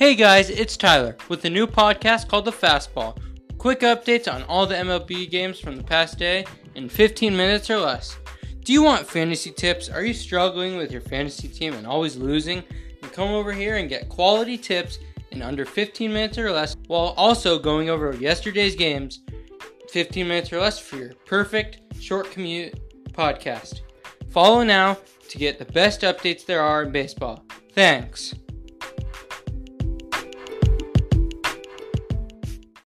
Hey guys, it's Tyler with a new podcast called The Fastball. Quick updates on all the MLB games from the past day in 15 minutes or less. Do you want fantasy tips? Are you struggling with your fantasy team and always losing? Then come over here and get quality tips in under 15 minutes or less while also going over yesterday's games 15 minutes or less for your perfect short commute podcast. Follow now to get the best updates there are in baseball. Thanks.